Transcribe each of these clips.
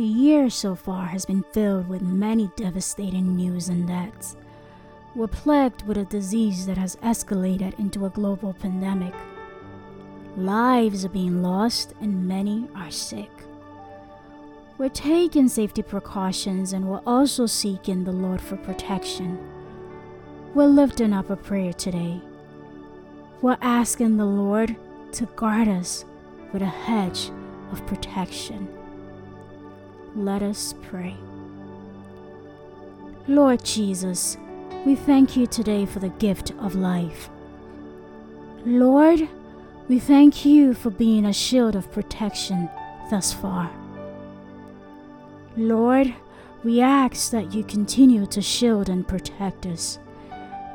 The year so far has been filled with many devastating news and deaths. We're plagued with a disease that has escalated into a global pandemic. Lives are being lost and many are sick. We're taking safety precautions and we're also seeking the Lord for protection. We're lifting up a prayer today. We're asking the Lord to guard us with a hedge of protection. Let us pray. Lord Jesus, we thank you today for the gift of life. Lord, we thank you for being a shield of protection thus far. Lord, we ask that you continue to shield and protect us.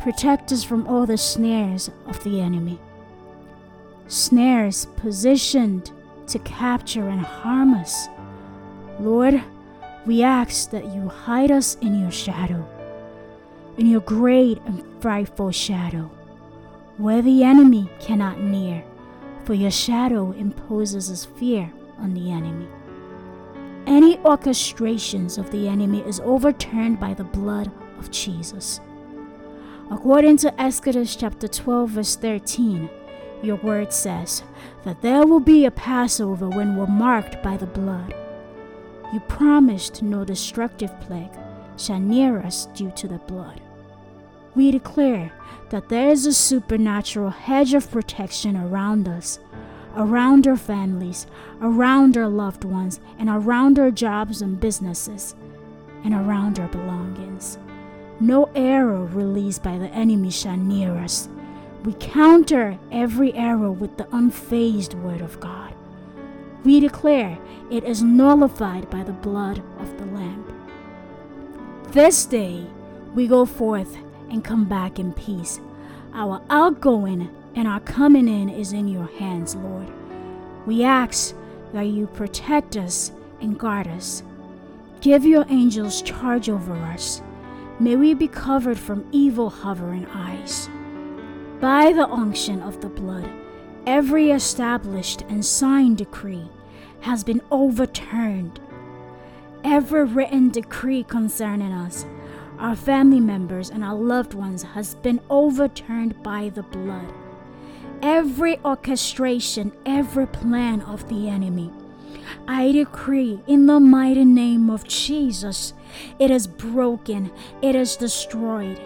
Protect us from all the snares of the enemy. Snares positioned to capture and harm us. Lord, we ask that you hide us in your shadow, in your great and frightful shadow, where the enemy cannot near, for your shadow imposes fear on the enemy. Any orchestrations of the enemy is overturned by the blood of Jesus. According to Exodus chapter 12, verse 13, your word says that there will be a Passover when we're marked by the blood. You promised no destructive plague shall near us due to the blood. We declare that there is a supernatural hedge of protection around us around our families, around our loved ones, and around our jobs and businesses, and around our belongings. No arrow released by the enemy shall near us. We counter every arrow with the unfazed word of God. We declare it is nullified by the blood of the Lamb. This day we go forth and come back in peace. Our outgoing and our coming in is in your hands, Lord. We ask that you protect us and guard us. Give your angels charge over us. May we be covered from evil hovering eyes. By the unction of the blood, every established and signed decree has been overturned. Every written decree concerning us, our family members, and our loved ones has been overturned by the blood every orchestration, every plan of the enemy. I decree in the mighty name of Jesus, it is broken, it is destroyed.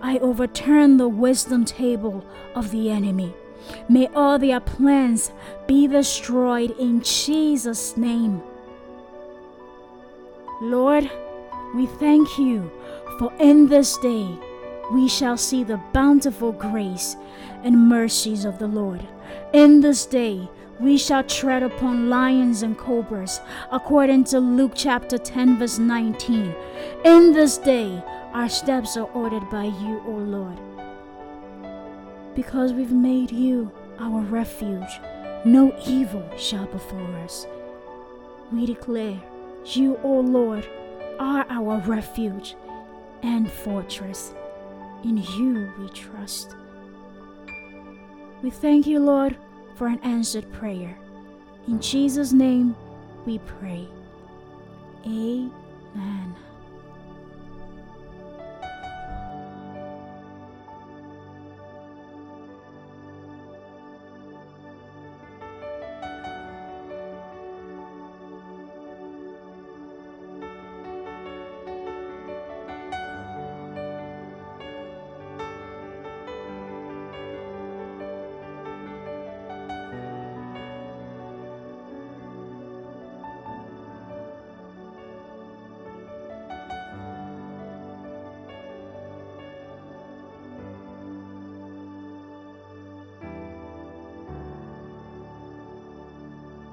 I overturn the wisdom table of the enemy. May all their plans be destroyed in Jesus' name. Lord, we thank you for in this day we shall see the bountiful grace and mercies of the Lord. In this day we shall tread upon lions and cobras, according to Luke chapter 10, verse 19. In this day our steps are ordered by you, O Lord. Because we've made you our refuge, no evil shall befall us. We declare, You, O Lord, are our refuge and fortress. In you we trust. We thank you, Lord, for an answered prayer. In Jesus' name we pray. Amen.